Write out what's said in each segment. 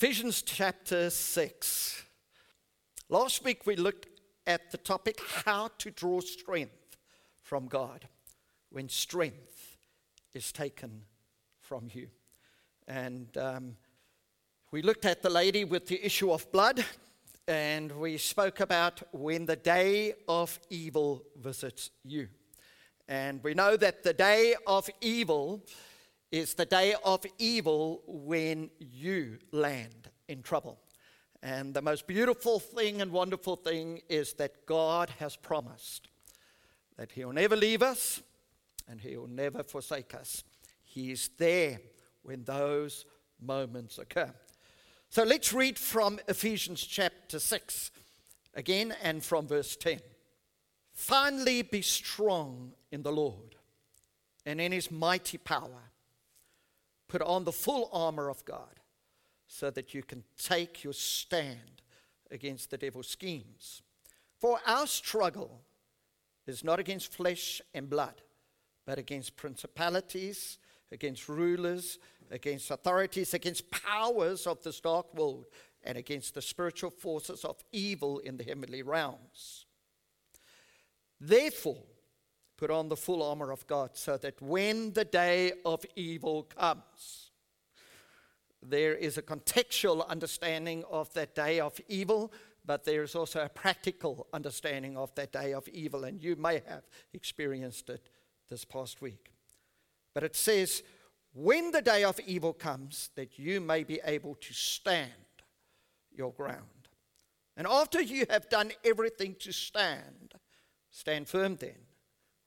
Ephesians chapter 6. Last week we looked at the topic how to draw strength from God when strength is taken from you. And um, we looked at the lady with the issue of blood, and we spoke about when the day of evil visits you. And we know that the day of evil is the day of evil when you land in trouble. And the most beautiful thing and wonderful thing is that God has promised that He'll never leave us and He'll never forsake us. He's there when those moments occur. So let's read from Ephesians chapter 6 again and from verse 10. Finally, be strong in the Lord and in His mighty power Put on the full armor of God so that you can take your stand against the devil's schemes. For our struggle is not against flesh and blood, but against principalities, against rulers, against authorities, against powers of this dark world, and against the spiritual forces of evil in the heavenly realms. Therefore, Put on the full armor of God so that when the day of evil comes, there is a contextual understanding of that day of evil, but there is also a practical understanding of that day of evil, and you may have experienced it this past week. But it says, when the day of evil comes, that you may be able to stand your ground. And after you have done everything to stand, stand firm then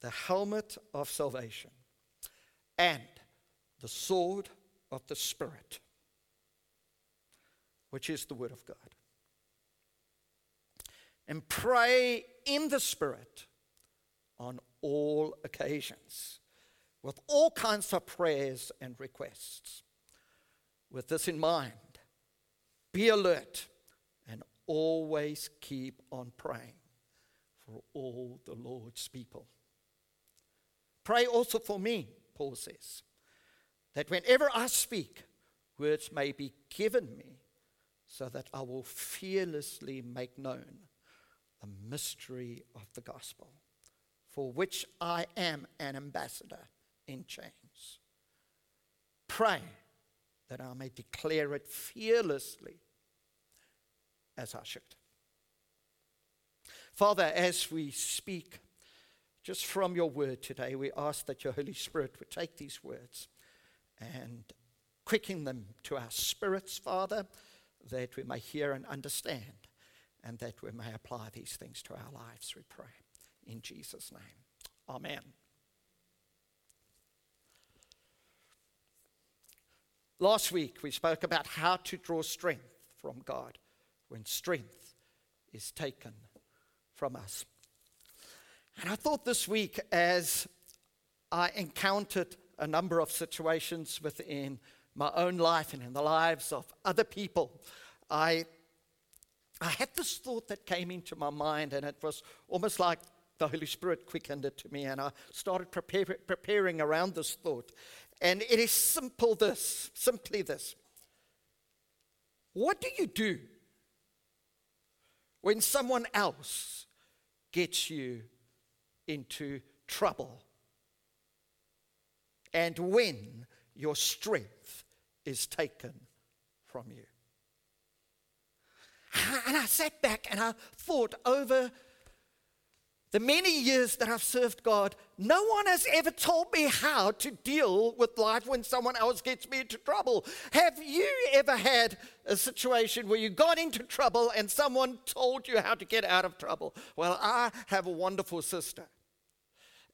the helmet of salvation, and the sword of the Spirit, which is the Word of God. And pray in the Spirit on all occasions with all kinds of prayers and requests. With this in mind, be alert and always keep on praying for all the Lord's people. Pray also for me, Paul says, that whenever I speak, words may be given me so that I will fearlessly make known the mystery of the gospel, for which I am an ambassador in chains. Pray that I may declare it fearlessly as I should. Father, as we speak, just from your word today, we ask that your Holy Spirit would take these words and quicken them to our spirits, Father, that we may hear and understand, and that we may apply these things to our lives, we pray. In Jesus' name. Amen. Last week, we spoke about how to draw strength from God when strength is taken from us. And I thought this week, as I encountered a number of situations within my own life and in the lives of other people, I, I had this thought that came into my mind, and it was almost like the Holy Spirit quickened it to me, and I started prepare, preparing around this thought. And it is simple this, simply this. What do you do when someone else gets you into trouble. And when your strength is taken from you. And I sat back and I thought over the many years that I've served God, no one has ever told me how to deal with life when someone else gets me into trouble. Have you ever had a situation where you got into trouble and someone told you how to get out of trouble? Well, I have a wonderful sister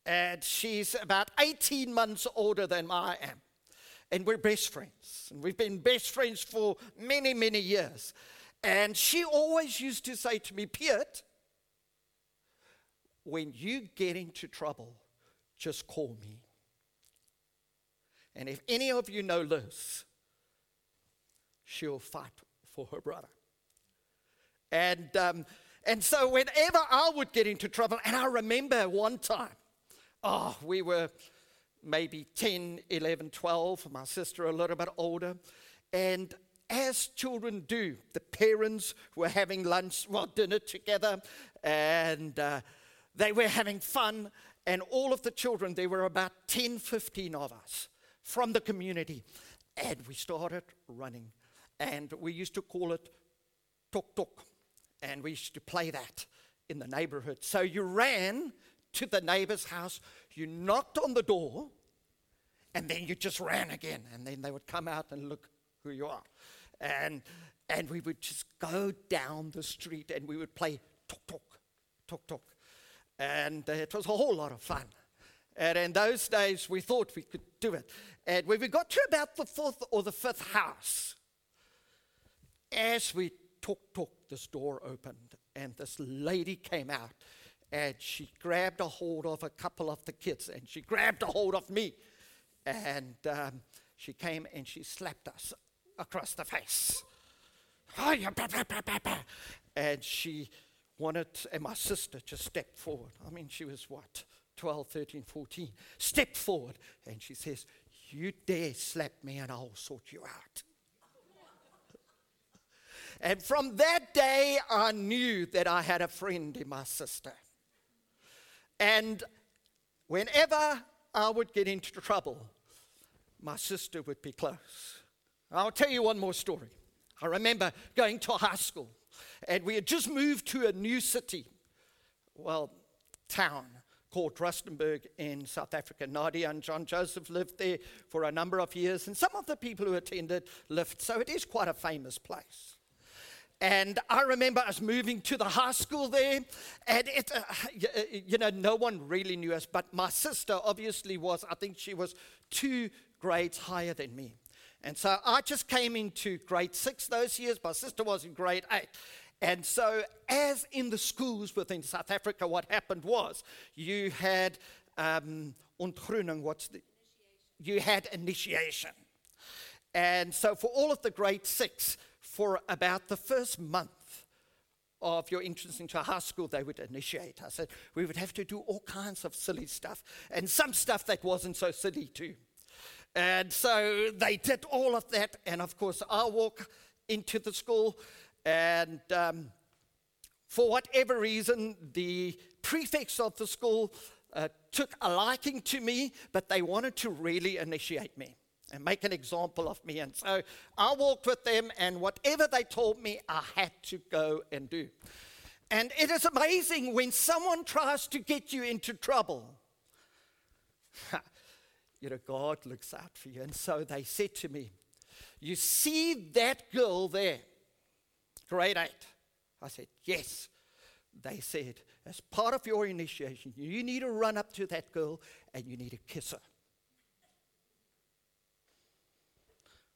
and she's about 18 months older than I am. And we're best friends. And we've been best friends for many, many years. And she always used to say to me, Piet, when you get into trouble, just call me. And if any of you know Liz, she'll fight for her brother. And, um, and so whenever I would get into trouble, and I remember one time, oh, we were maybe 10, 11, 12, my sister a little bit older. And as children do, the parents were having lunch, well, dinner together, and uh, they were having fun. And all of the children, there were about 10, 15 of us from the community. And we started running. And we used to call it tok tok. And we used to play that in the neighborhood. So you ran to the neighbor's house, you knocked on the door, and then you just ran again. And then they would come out and look who you are. And, and we would just go down the street and we would play tok tok, tok tok. And uh, it was a whole lot of fun. And in those days, we thought we could do it. And when we got to about the fourth or the fifth house, as we tok tok, this door opened, and this lady came out, and she grabbed a hold of a couple of the kids, and she grabbed a hold of me, and um, she came and she slapped us across the face. And she wanted, and my sister just stepped forward. I mean, she was what, 12, 13, 14. Stepped forward, and she says, You dare slap me, and I'll sort you out. and from that day, I knew that I had a friend in my sister. And whenever I would get into trouble, my sister would be close. I'll tell you one more story. I remember going to high school, and we had just moved to a new city, well, town called Rustenburg in South Africa. Nadia and John Joseph lived there for a number of years, and some of the people who attended lived, so it is quite a famous place. And I remember us moving to the high school there, and it, uh, uh, you know, no one really knew us, but my sister obviously was, I think she was two grades higher than me. And so I just came into grade six those years. My sister was in grade eight. And so, as in the schools within South Africa, what happened was you had um, what's the? You had initiation. And so, for all of the grade six, for about the first month of your entrance into a high school, they would initiate us. And we would have to do all kinds of silly stuff, and some stuff that wasn't so silly, too. And so they did all of that. And of course, I walk into the school, and um, for whatever reason, the prefects of the school uh, took a liking to me, but they wanted to really initiate me and make an example of me. And so I walked with them, and whatever they told me, I had to go and do. And it is amazing when someone tries to get you into trouble you know, God looks out for you. And so they said to me, You see that girl there, grade eight? I said, Yes. They said, As part of your initiation, you need to run up to that girl and you need to kiss her.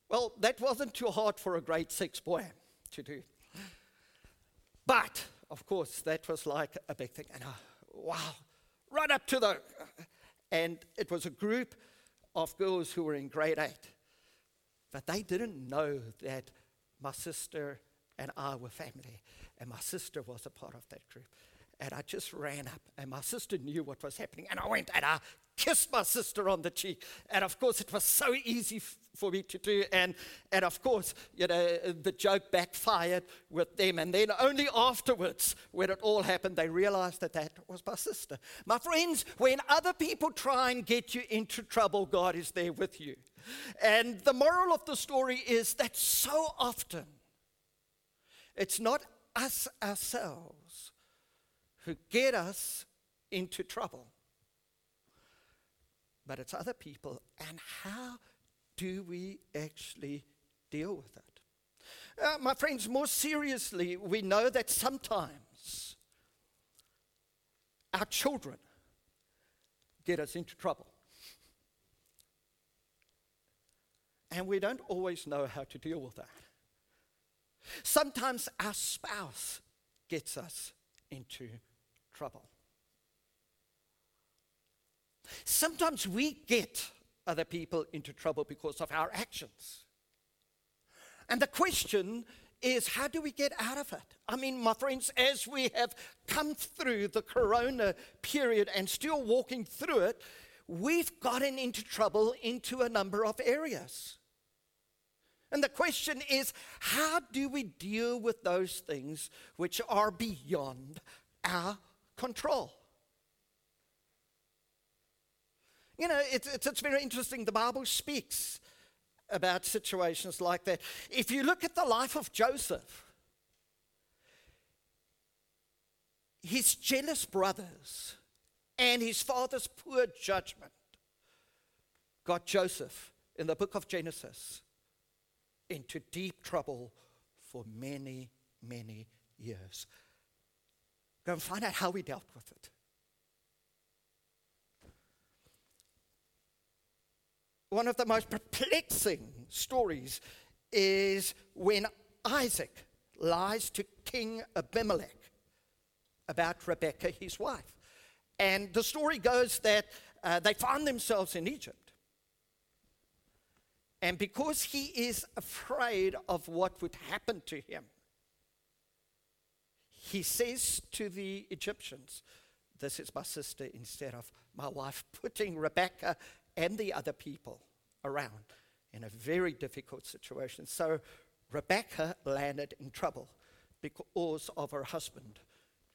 Well, that wasn't too hard for a grade six boy to do. But, of course, that was like a big thing. And I, wow, run up to the. And it was a group of girls who were in grade eight. But they didn't know that my sister and I were family. And my sister was a part of that group. And I just ran up, and my sister knew what was happening. And I went and I kissed my sister on the cheek. And of course, it was so easy f- for me to do. And, and of course, you know, the joke backfired with them. And then only afterwards, when it all happened, they realized that that was my sister. My friends, when other people try and get you into trouble, God is there with you. And the moral of the story is that so often it's not us ourselves who get us into trouble, but it's other people. And how do we actually deal with it? Uh, my friends, more seriously, we know that sometimes our children get us into trouble. And we don't always know how to deal with that. Sometimes our spouse gets us into trouble. Sometimes we get other people into trouble because of our actions. And the question is how do we get out of it? I mean, my friends, as we have come through the corona period and still walking through it, we've gotten into trouble into a number of areas. And the question is how do we deal with those things which are beyond our control? You know, it's, it's, it's, very interesting. The Bible speaks about situations like that. If you look at the life of Joseph, his jealous brothers and his father's poor judgment got Joseph in the book of Genesis into deep trouble for many, many years. Go and find out how we dealt with it. One of the most perplexing stories is when Isaac lies to King Abimelech about Rebekah, his wife. And the story goes that uh, they find themselves in Egypt. And because he is afraid of what would happen to him, he says to the Egyptians, This is my sister instead of my wife, putting Rebecca and the other people around in a very difficult situation. So Rebecca landed in trouble because of her husband,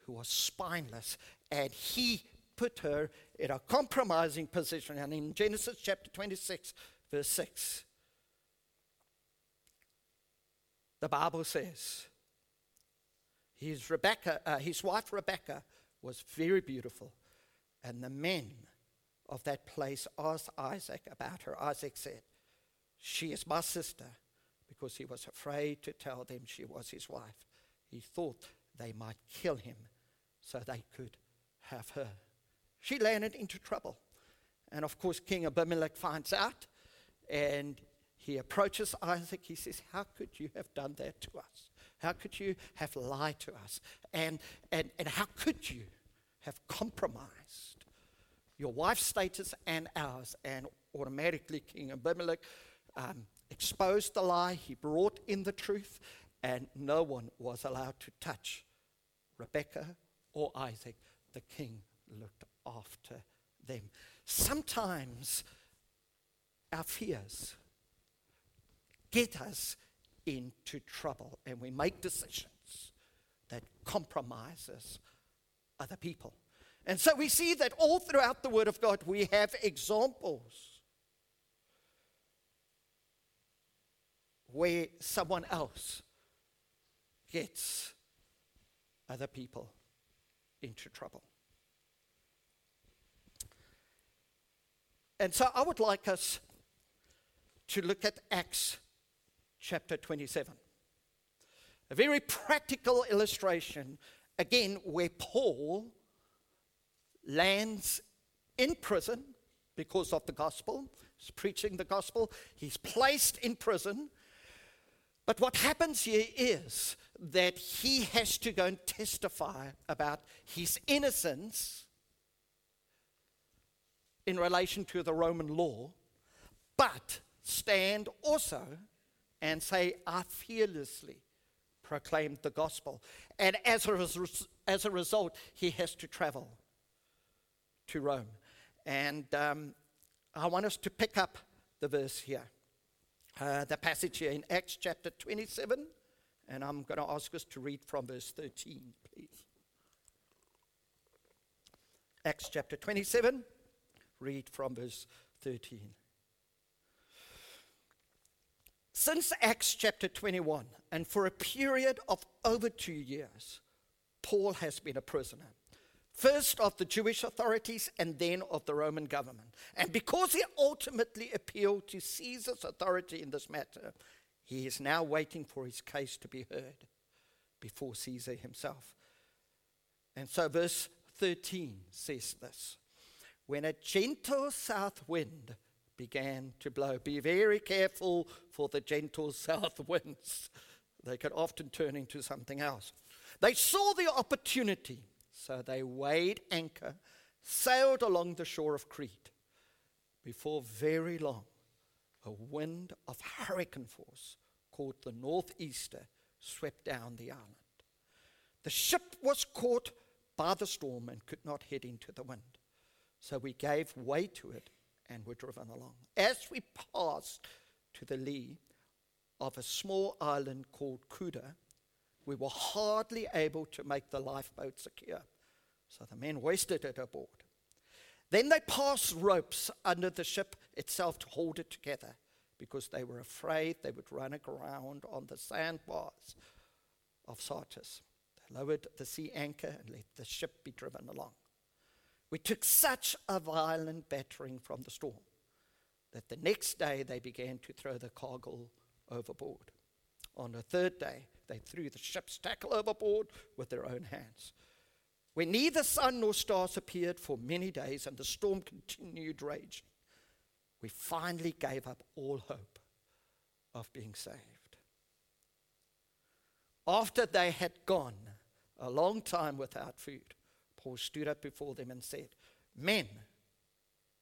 who was spineless, and he put her in a compromising position. And in Genesis chapter 26, verse 6, the Bible says his Rebecca, uh, his wife Rebecca was very beautiful, and the men of that place asked Isaac about her. Isaac said, "She is my sister," because he was afraid to tell them she was his wife. He thought they might kill him so they could have her. She landed into trouble. And of course, King Abimelech finds out and he approaches Isaac. He says, How could you have done that to us? How could you have lied to us? And, and, and how could you have compromised your wife's status and ours? And automatically, King Abimelech um, exposed the lie. He brought in the truth, and no one was allowed to touch Rebecca or Isaac. The king looked after them. Sometimes our fears get us into trouble and we make decisions that compromises other people. And so we see that all throughout the Word of God we have examples where someone else gets other people into trouble. And so I would like us to look at Acts chapter 27. A very practical illustration, again, where Paul lands in prison because of the gospel. He's preaching the gospel. He's placed in prison. But what happens here is that he has to go and testify about his innocence in relation to the Roman law, but stand also and say, I fearlessly proclaimed the gospel. And as a, res- as a result, he has to travel to Rome. And um, I want us to pick up the verse here, uh, the passage here in Acts chapter 27. And I'm going to ask us to read from verse 13, please. Acts chapter 27, read from verse 13. Since Acts chapter 21, and for a period of over two years, Paul has been a prisoner. First of the Jewish authorities and then of the Roman government. And because he ultimately appealed to Caesar's authority in this matter, he is now waiting for his case to be heard before Caesar himself. And so, verse 13 says this When a gentle south wind began to blow. Be very careful for the gentle south winds they could often turn into something else. They saw the opportunity, so they weighed anchor, sailed along the shore of Crete. Before very long, a wind of hurricane force called the Northeaster swept down the island. The ship was caught by the storm and could not head into the wind. So we gave way to it and were driven along. As we passed to the lee of a small island called Cauda, we were hardly able to make the lifeboat secure. So the men hoisted it aboard. Then they passed ropes under the ship itself to hold it together because they were afraid they would run aground on the sandbars of Syrtis. They lowered the sea anchor and let the ship be driven along. We took such a violent battering from the storm that the next day they began to throw the cargo overboard. On the third day, they threw the ship's tackle overboard with their own hands. When neither sun nor stars appeared for many days and the storm continued raging, we finally gave up all hope of being saved. After they had gone a long time without food, Paul stood up before them and said, Men,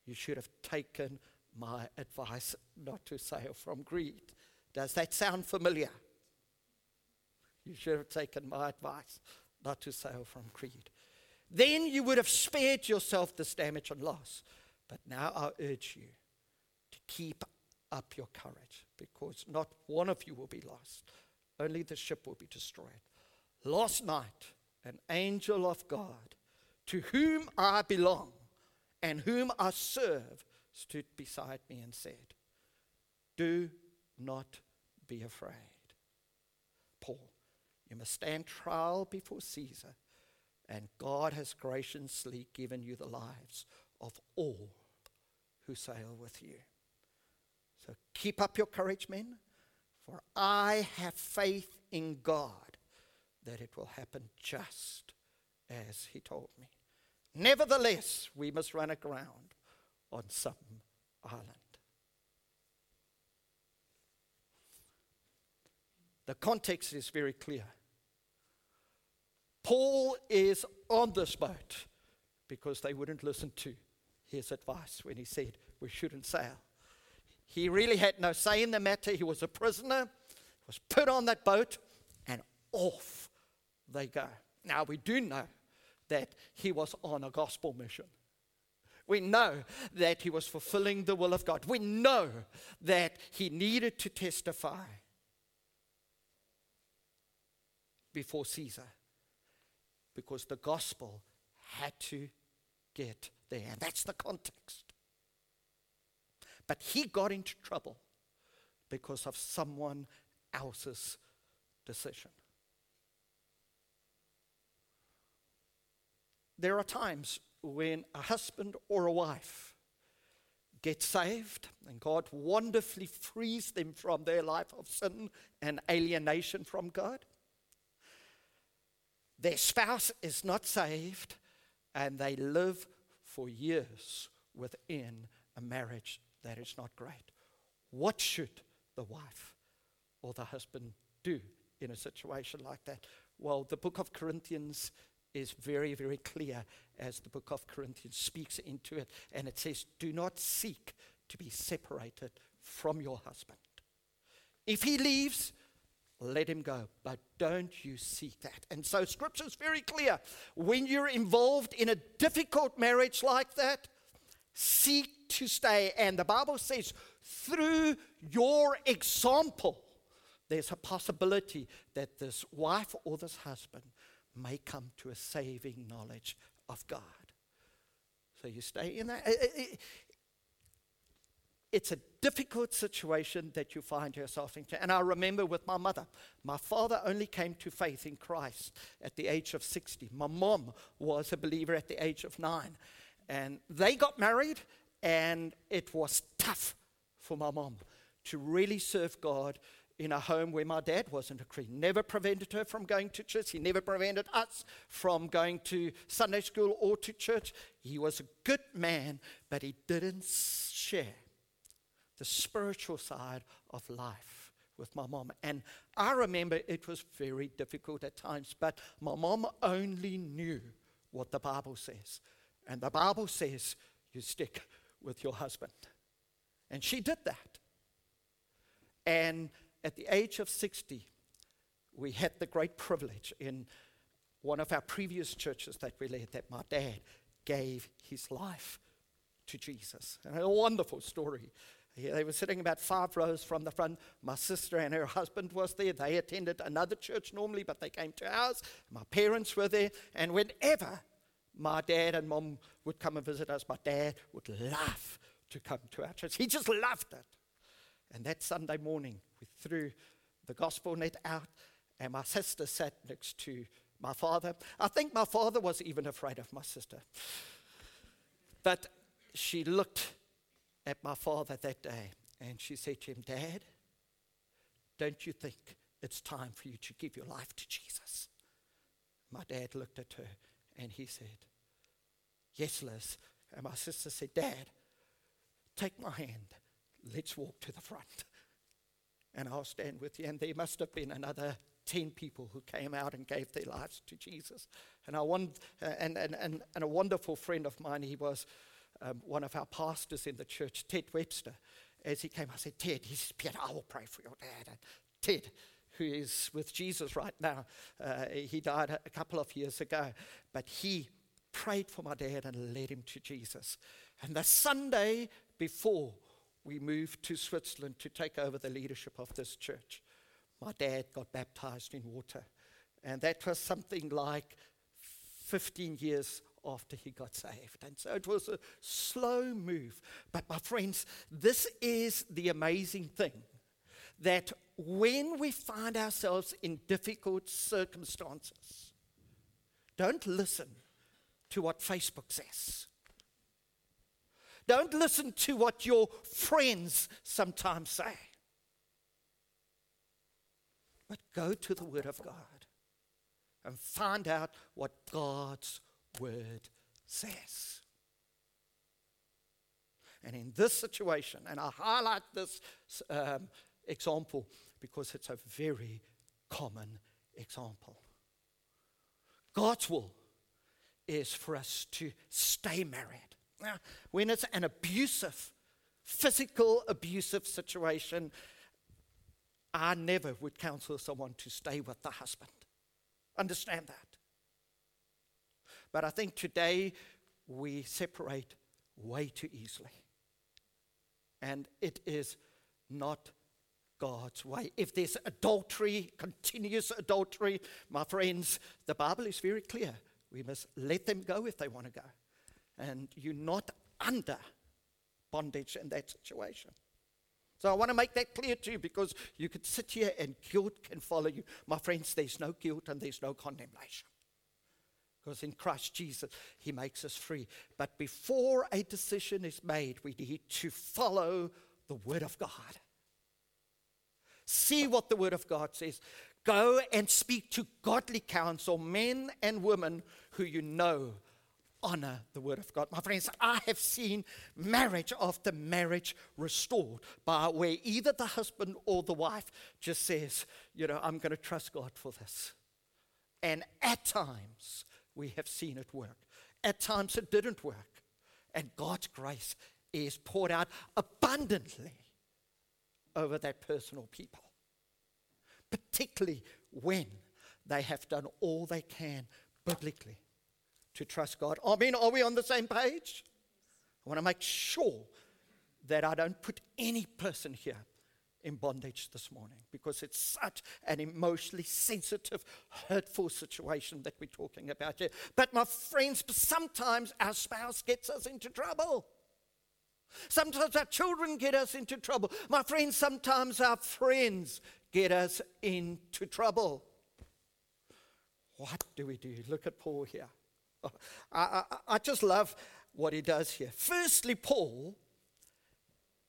you should have taken my advice not to sail from Crete. Does that sound familiar? You should have taken my advice not to sail from Crete. Then you would have spared yourself this damage and loss. But now I urge you to keep up your courage because not one of you will be lost, only the ship will be destroyed. Last night, an angel of God, to whom I belong and whom I serve, stood beside me and said, Do not be afraid. You must stand trial before Caesar, and God has graciously given you the lives of all who sail with you. So keep up your courage, men, for I have faith in God that it will happen just as He told me. Nevertheless, we must run aground on some island. The context is very clear. Paul is on this boat because they wouldn't listen to his advice when he said we shouldn't sail. He really had no say in the matter. He was a prisoner, was put on that boat, and off they go. Now, we do know that he was on a gospel mission. We know that he was fulfilling the will of God. We know that he needed to testify before Caesar because the gospel had to get there. And that's the context. But he got into trouble because of someone else's decision. There are times when a husband or a wife gets saved and God wonderfully frees them from their life of sin and alienation from God their spouse is not saved, and they live for years within a marriage that is not great. What should the wife or the husband do in a situation like that? Well, the book of Corinthians is very, very clear as the book of Corinthians speaks into it, and it says, Do not seek to be separated from your husband. If he leaves, let him go. But don't you see that. And so scripture is very clear. When you're involved in a difficult marriage like that, seek to stay. And the Bible says, through your example, there's a possibility that this wife or this husband may come to a saving knowledge of God. So you stay in that it's a difficult situation that you find yourself in. And I remember with my mother, my father only came to faith in Christ at the age of 60. My mom was a believer at the age of nine. And they got married, and it was tough for my mom to really serve God in a home where my dad wasn't a Christian. Never prevented her from going to church. He never prevented us from going to Sunday school or to church. He was a good man, but he didn't share the spiritual side of life with my mom. And I remember it was very difficult at times, but my mom only knew what the Bible says. And the Bible says you stick with your husband. And she did that. And at the age of 60, we had the great privilege in one of our previous churches that we led that my dad gave his life to Jesus. And a wonderful story. They were sitting about five rows from the front. My sister and her husband was there. They attended another church normally, but they came to ours. My parents were there. And whenever my dad and mom would come and visit us, my dad would love to come to our church. He just loved it. And that Sunday morning, we threw the gospel net out, and my sister sat next to my father. I think my father was even afraid of my sister. But she looked at my father that day and she said to him, Dad, don't you think it's time for you to give your life to Jesus? My dad looked at her and he said, Yes, Liz. And my sister said, Dad, take my hand. Let's walk to the front. And I'll stand with you. And there must have been another 10 people who came out and gave their lives to Jesus. And, I uh, and, and, and, and a wonderful friend of mine, he was um, one of our pastors in the church, Ted Webster. As he came, I said, Ted, he said, Peter, I will pray for your dad. And Ted, who is with Jesus right now, uh, he died a, couple of years ago, but he prayed for my dad and led him to Jesus. And the Sunday before we moved to Switzerland to take over the leadership of this church, my dad got baptized in water. And that was something like 15 years after he got saved. And so it was a slow move. But my friends, this is the amazing thing that when we find ourselves in difficult circumstances, don't listen to what Facebook says. Don't listen to what your friends sometimes say. But go to the Word of God and find out what God's Word says. And in this situation, and I highlight this um, example because it's a very common example. God's will is for us to stay married. Now, when it's an abusive, physical abusive situation, I never would counsel someone to stay with the husband. Understand that. But I think today we separate way too easily. And it is not God's way. If there's adultery, continuous adultery, my friends, the Bible is very clear. We must let them go if they want to go. And you're not under bondage in that situation. So I want to make that clear to you because you could sit here and guilt can follow you. My friends, there's no guilt and there's no condemnation. Because in Christ Jesus, He makes us free. But before a decision is made, we need to follow the Word of God. See what the Word of God says. Go and speak to godly counsel, men and women who you know honor the word of God. My friends, I have seen marriage after marriage restored by where either the husband or the wife just says, you know, I'm going to trust God for this. And at times, we have seen it work. At times, it didn't work. And God's grace is poured out abundantly over that personal people, particularly when they have done all they can biblically to trust God. I mean, are we on the same page? I want to make sure that I don't put any person here in bondage this morning because it's such an emotionally sensitive, hurtful situation that we're talking about here. But my friends, sometimes our spouse gets us into trouble. Sometimes our children get us into trouble. My friends, sometimes our friends get us into trouble. What do we do? Look at Paul here. I, I, I just love what he does here. Firstly, Paul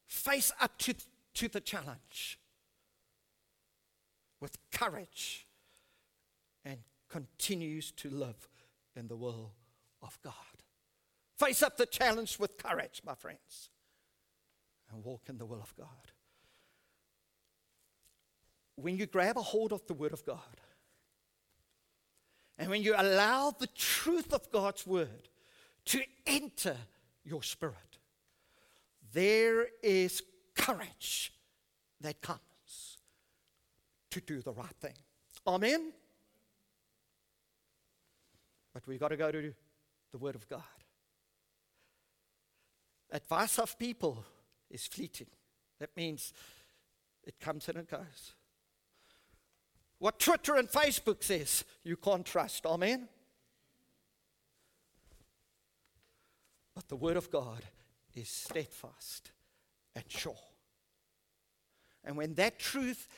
face up to, to the challenge with courage and continues to live in the will of God. Face up the challenge with courage, my friends, and walk in the will of God. when you grab a hold of the Word of God, and when you allow the truth of God's Word to enter your spirit, there is courage that comes to do the right thing. Amen? But we've got to go to the Word of God. Advice of people is fleeting. That means it comes and it goes. What Twitter and Facebook says, you can't trust. Amen? But the Word of God is steadfast and sure. And when that truth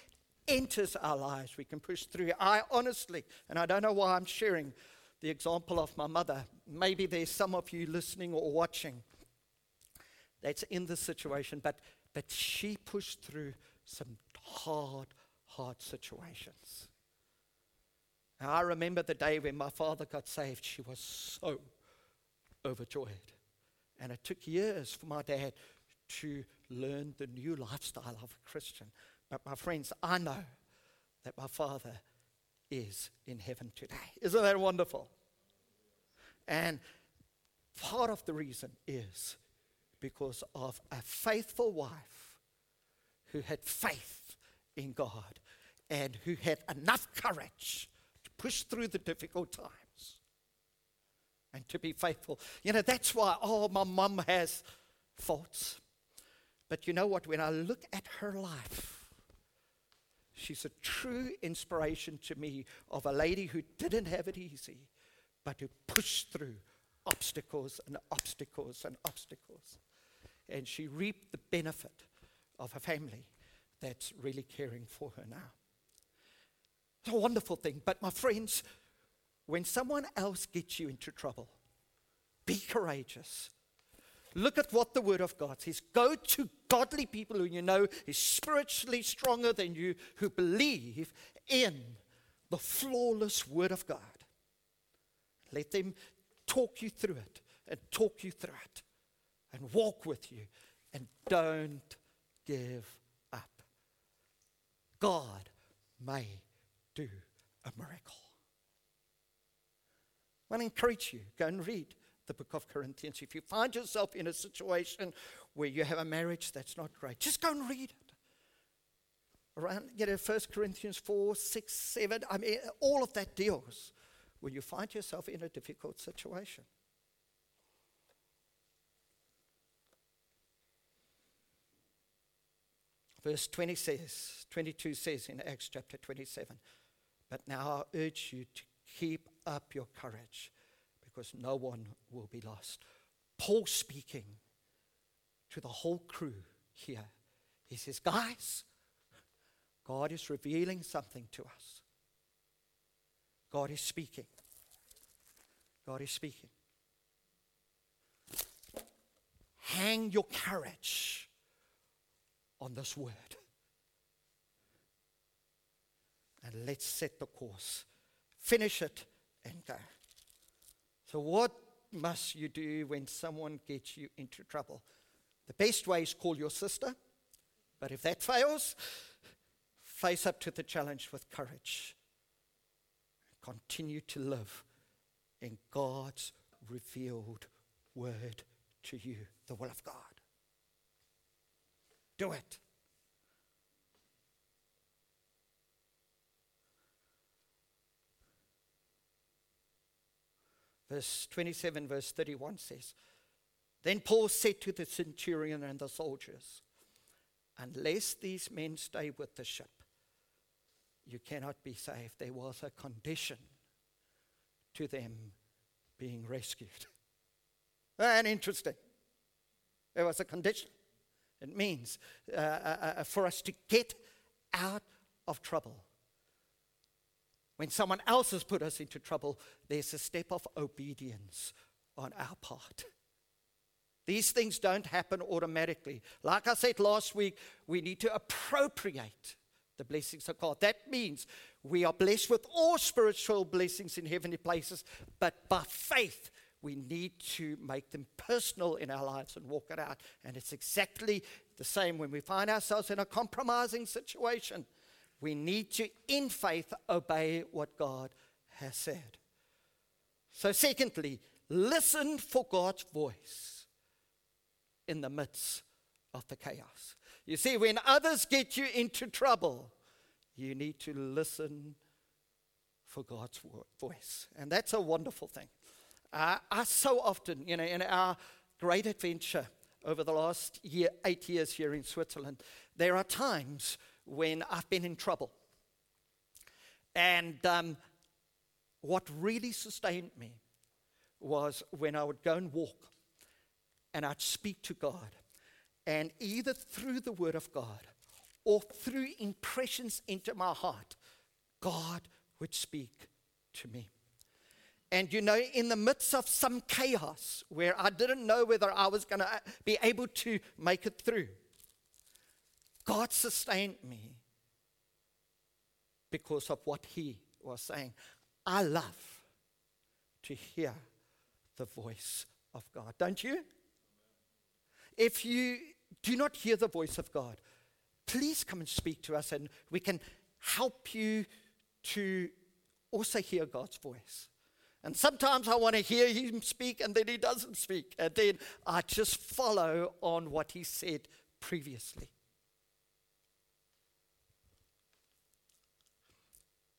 enters our lives, we can push through. I honestly, and I don't know why I'm sharing the example of my mother. Maybe there's some of you listening or watching that's in this situation, but, but she pushed through some hard, hard situations. Now, I remember the day when my father got saved, she was so overjoyed. And it took years for my dad to learn the new lifestyle of a Christian. But my friends, I know that my father is in heaven today. Isn't that wonderful? And part of the reason is because of a faithful wife who had faith in God and who had enough courage to push through the difficult times and to be faithful. You know, that's why, oh, my mum has faults. But you know what? When I look at her life, she's a true inspiration to me of a lady who didn't have it easy, but who pushed through obstacles and obstacles and obstacles. And she reaped the benefit of a family that's really caring for her now. It's a wonderful thing. But my friends, when someone else gets you into trouble, be courageous. Look at what the Word of God says. Go to godly people who you know is spiritually stronger than you, who believe in the flawless Word of God. Let them talk you through it and talk you through it and walk with you and don't give up. God may do a miracle. I want to encourage you, go and read the book of Corinthians. If you find yourself in a situation where you have a marriage that's not great, just go and read it. Around, you know, 1 Corinthians 4, 6, 7, I mean, all of that deals when you find yourself in a difficult situation. Verse 20 says, 22 says in Acts chapter 27, but now I urge you to keep up your courage because no one will be lost. Paul speaking to the whole crew here. He says, Guys, God is revealing something to us. God is speaking. God is speaking. Hang your courage on this word. And let's set the course. Finish it and go. So, what must you do when someone gets you into trouble? The best way is call your sister, but if that fails, face up to the challenge with courage. Continue to live in God's revealed word to you, the will of God. Do it. Verse 27, verse 31 says, Then Paul said to the centurion and the soldiers, Unless these men stay with the ship, you cannot be saved. There was a condition to them being rescued. and interesting. There was a condition. It means uh, uh, uh, for us to get out of trouble, when someone else has put us into trouble, there's a step of obedience on our part. These things don't happen automatically. Like I said last week, we need to appropriate the blessings of God. That means we are blessed with all spiritual blessings in heavenly places, but by faith, we need to make them personal in our lives and walk it out. And it's exactly the same when we find ourselves in a compromising situation we need to, in faith, obey what God has said. So, secondly, listen for God's voice in the midst of the chaos. You see, when others get you into trouble, you need to listen for God's voice. And that's a wonderful thing. Uh, I so often, you know, in our great adventure over the last year, eight years here in Switzerland, there are times when I've been in trouble. And um, what really sustained me was when I would go and walk and I'd speak to God. And either through the Word of God or through impressions into my heart, God would speak to me. And you know, in the midst of some chaos where I didn't know whether I was going to be able to make it through, God sustained me because of what He was saying. I love to hear the voice of God, don't you? If you do not hear the voice of God, please come and speak to us and we can help you to also hear God's voice. And sometimes I want to hear him speak and then he doesn't speak. And then I just follow on what he said previously.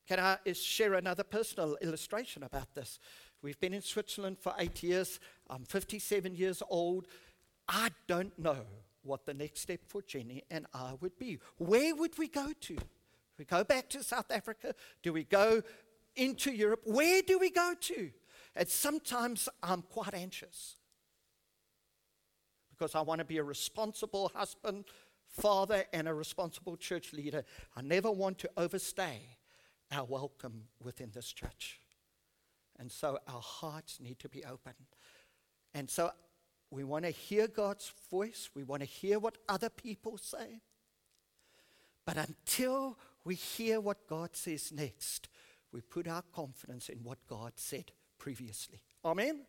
Can I share another personal illustration about this? We've been in Switzerland for eight years. I'm 57 years old. I don't know what the next step for Jenny and I would be. Where would we go to? we go back to South Africa? Do we go into Europe? Where do we go to? And sometimes I'm quite anxious because I want to be a responsible husband, father, and a responsible church leader. I never want to overstay our welcome within this church. And so our hearts need to be open. And so we want to hear God's voice, we want to hear what other people say. But until we hear what God says next, we put our confidence in what God said previously. Amen?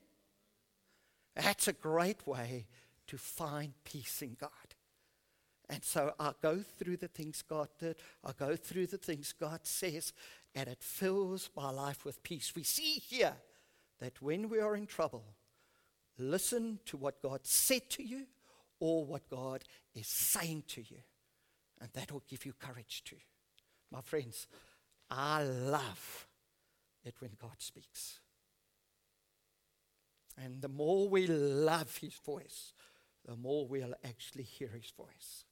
That's a great way to find peace in God. And so I go through the things God did, I go through the things God says, and it fills my life with peace. We see here that when we are in trouble, listen to what God said to you or what God is saying to you, and that will give you courage too. My friends, I love it when God speaks. And the more we love His voice, the more we'll actually hear His voice.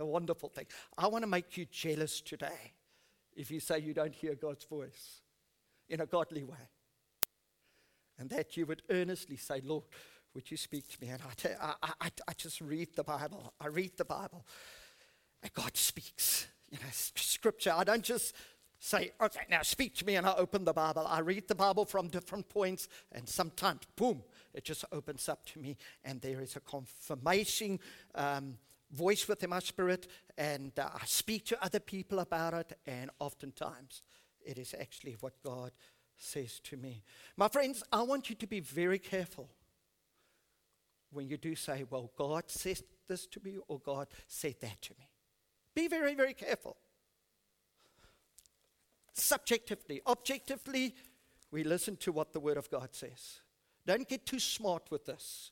A wonderful thing. I want to make you jealous today if you say you don't hear God's voice in a godly way. And that you would earnestly say, Lord, would you speak to me? And I, tell, I, I, I just read the Bible. I read the Bible. And God speaks you know, scripture. I don't just say, okay, now speak to me, and I open the Bible. I read the Bible from different points, and sometimes, boom, it just opens up to me, and there is a confirmation um, voice within my spirit, and uh, I speak to other people about it, and oftentimes it is actually what God says to me. My friends, I want you to be very careful when you do say, well, God said this to me, or God said that to me. Be very, very careful. Subjectively, objectively, we listen to what the Word of God says. Don't get too smart with this.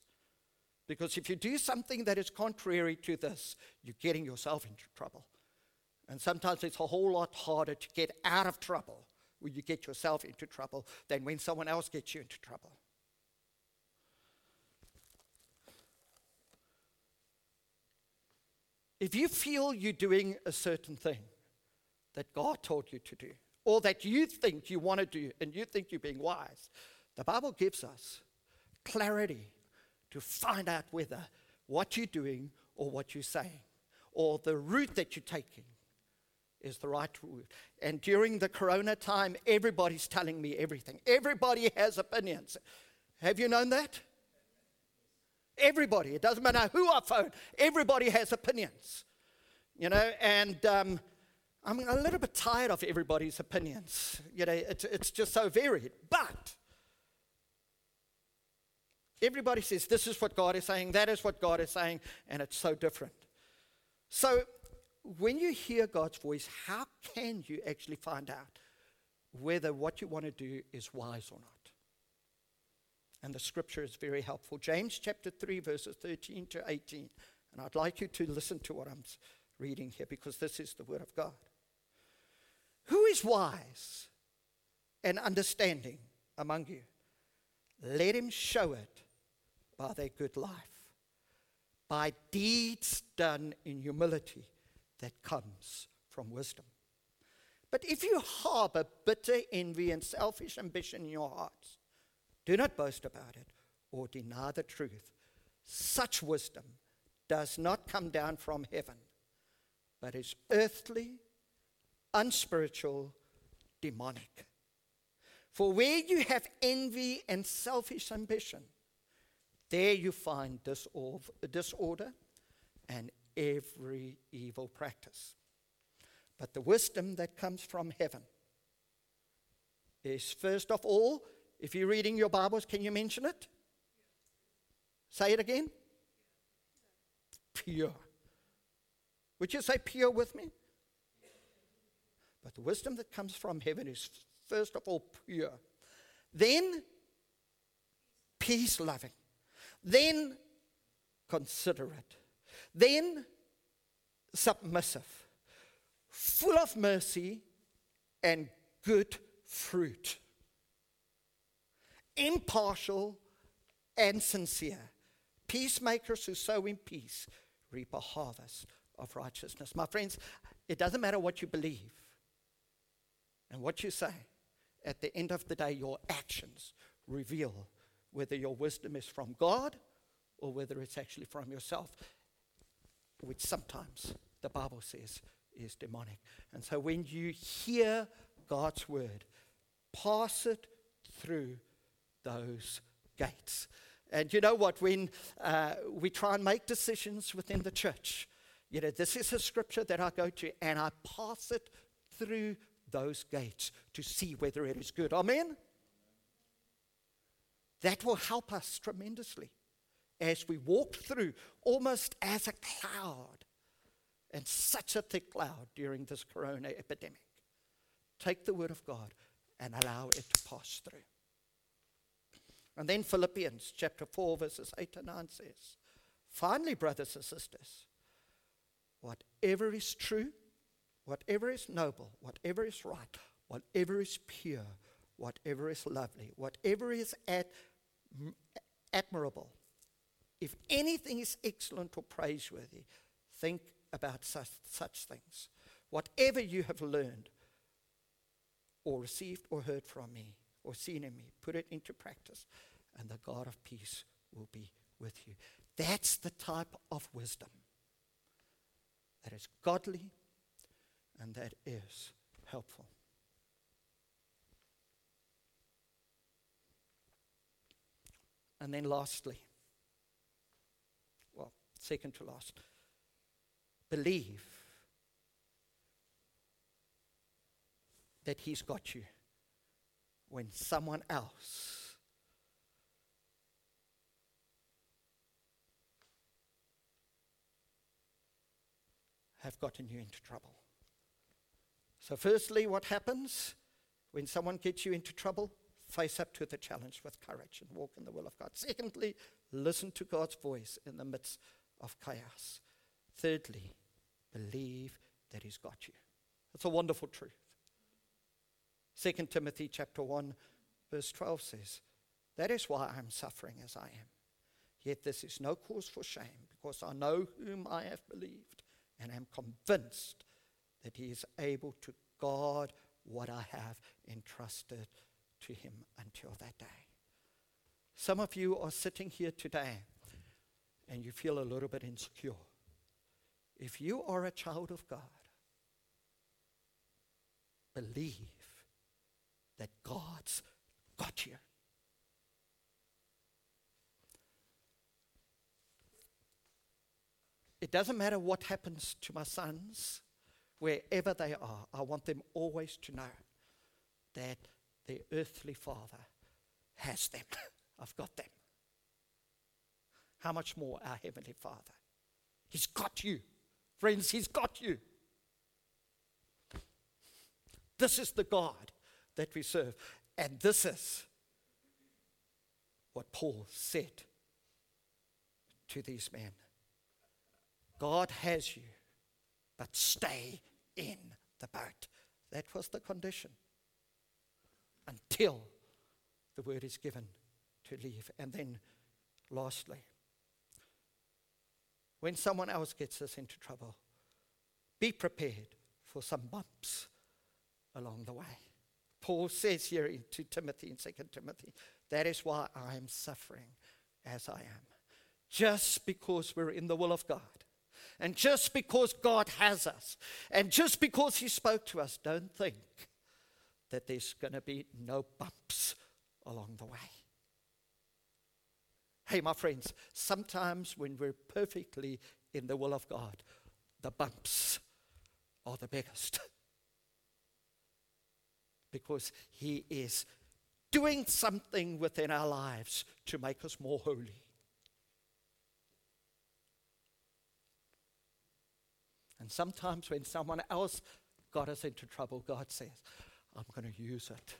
Because if you do something that is contrary to this, you're getting yourself into trouble. And sometimes it's a whole lot harder to get out of trouble when you get yourself into trouble than when someone else gets you into trouble. If you feel you're doing a certain thing that God told you to do, or that you think you want to do and you think you're being wise, the Bible gives us clarity to find out whether what you're doing or what you're saying or the route that you're taking is the right route. And during the corona time, everybody's telling me everything. Everybody has opinions. Have you known that? Everybody, it doesn't matter who I phone, everybody has opinions. You know, and um, I'm a little bit tired of everybody's opinions. You know, it's, it's just so varied. But everybody says this is what God is saying, that is what God is saying, and it's so different. So when you hear God's voice, how can you actually find out whether what you want to do is wise or not? And the scripture is very helpful. James chapter 3, verses 13 to 18. And I'd like you to listen to what I'm reading here because this is the word of God. Who is wise and understanding among you? Let him show it by their good life, by deeds done in humility that comes from wisdom. But if you harbor bitter envy and selfish ambition in your hearts, do not boast about it or deny the truth. Such wisdom does not come down from heaven, but is earthly, unspiritual, demonic. For where you have envy and selfish ambition, there you find disorder and every evil practice. But the wisdom that comes from heaven is first of all, if you're reading your Bibles, can you mention it? Say it again. Pure. Would you say pure with me? But the wisdom that comes from heaven is first of all pure. Then peace loving. Then considerate then submissive, full of mercy and good fruit, impartial and sincere, peacemakers who sow in peace reap a harvest of righteousness. My friends, it doesn't matter what you believe and what you say. At the end of the day, your actions reveal whether your wisdom is from God or whether it's actually from yourself which sometimes the Bible says is demonic. And so when you hear God's word, pass it through those gates. And you know what? When uh, we try and make decisions within the church, you know, this is a scripture that I go to and I pass it through those gates to see whether it is good. Amen? That will help us tremendously as we walk through almost as a cloud, and such a thick cloud during this corona epidemic. Take the word of God and allow it to pass through. And then Philippians chapter 4, verses 8 and 9 says, Finally, brothers and sisters, whatever is true, whatever is noble, whatever is right, whatever is pure, whatever is lovely, whatever is ad- admirable, if anything is excellent or praiseworthy, think about such, such things. Whatever you have learned, or received, or heard from me, or seen in me, put it into practice, and the God of peace will be with you. That's the type of wisdom that is godly and that is helpful. And then, lastly, well, second to last. Believe that He's got you when someone else have gotten you into trouble. So, firstly, what happens when someone gets you into trouble? Face up to the challenge with courage and walk in the will of God. Secondly, listen to God's voice in the midst of chaos. Thirdly, believe that he's got you. It's a wonderful truth. 2 Timothy chapter 1 verse 12 says, "That is why I am suffering as I am. Yet this is no cause for shame, because I know whom I have believed and am convinced that he is able to guard what I have entrusted to him until that day." Some of you are sitting here today and you feel a little bit insecure, if you are a child of God, believe that God's got you. It doesn't matter what happens to my sons, wherever they are, I want them always to know that their earthly father has them. I've got them how much more our Heavenly Father? He's got you. Friends, He's got you. This is the God that we serve. And this is what Paul said to these men God has you, but stay in the boat. That was the condition until the word is given to leave. And then, lastly, when someone else gets us into trouble, be prepared for some bumps along the way. Paul says here in, to Timothy in 2 Timothy, that is why I am suffering as I am. Just because we're in the will of God. And just because God has us. And just because He spoke to us, don't think that there's going to be no bumps along the way. Hey, my friends, sometimes when we're perfectly in the will of God, the bumps are the biggest. because He is doing something within our lives to make us more holy. And sometimes when someone else got us into trouble, God says, I'm going to use it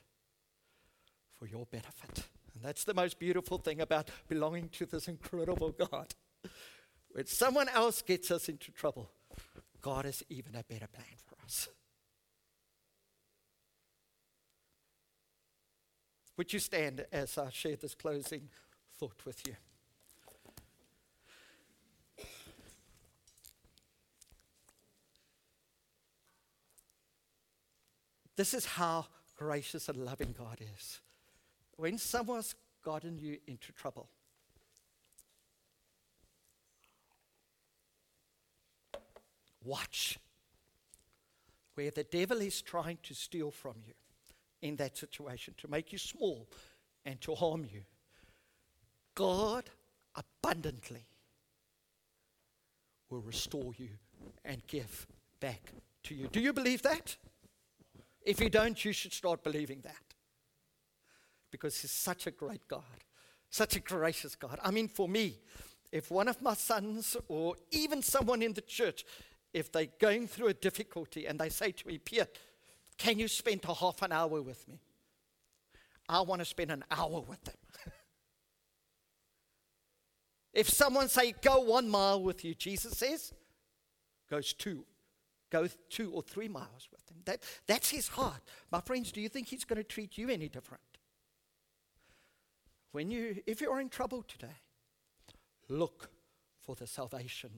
for your benefit. And that's the most beautiful thing about belonging to this incredible God. When someone else gets us into trouble, God has even a better plan for us. Would you stand as I share this closing thought with you? This is how gracious and loving God is. When someone's gotten you into trouble, watch where the devil is trying to steal from you in that situation, to make you small and to harm you. God abundantly will restore you and give back to you. Do you believe that? If you don't, you should start believing that. Because He's such a great God, such a gracious God. I mean, for me, if one of my sons or even someone in the church, if they're going through a difficulty and they say to me, Pierre, can you spend a half an hour with me? I want to spend an hour with them. if someone say, go one mile with you, Jesus says, goes two go two or three miles with him. That, that's his heart. My friends, do you think he's going to treat you any different? When you, if you're in trouble today, look for the salvation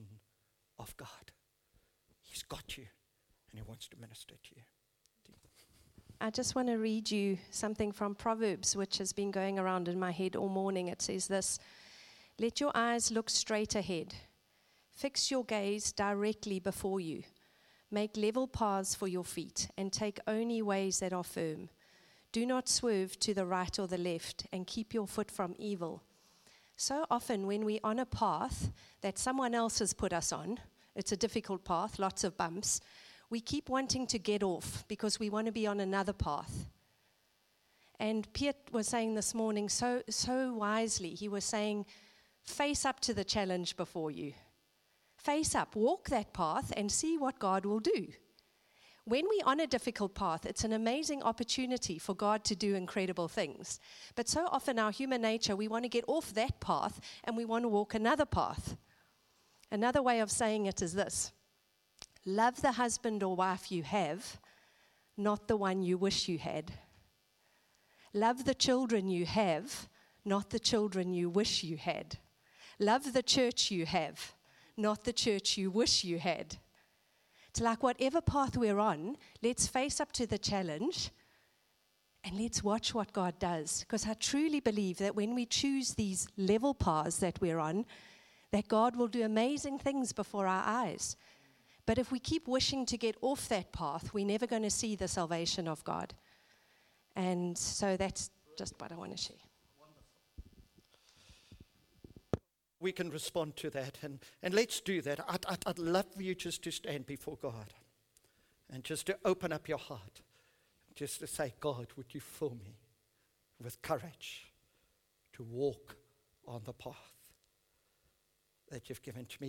of God. He's got you, and he wants to minister to you. I just want to read you something from Proverbs, which has been going around in my head all morning. It says this Let your eyes look straight ahead, fix your gaze directly before you. Make level paths for your feet, and take only ways that are firm. Do not swerve to the right or the left, and keep your foot from evil. So often, when we're on a path that someone else has put us on, it's a difficult path, lots of bumps, we keep wanting to get off because we want to be on another path. And Piet was saying this morning so, so wisely, he was saying, face up to the challenge before you. Face up, walk that path, and see what God will do. When we're on a difficult path, it's an amazing opportunity for God to do incredible things. But so often, our human nature, we want to get off that path and we want to walk another path. Another way of saying it is this Love the husband or wife you have, not the one you wish you had. Love the children you have, not the children you wish you had. Love the church you have not the church you wish you had. It's like whatever path we're on, let's face up to the challenge and let's watch what God does. Because I truly believe that when we choose these level paths that we're on, that God will do amazing things before our eyes. But if we keep wishing to get off that path, we're never going to see the salvation of God. And so that's just what I want to share. We can respond to that. And, and let's do that. I'd, I'd, I'd love for you just to stand before God and just to open up your heart. Just to say, God, would you fill me with courage to walk on the path that you've given to me?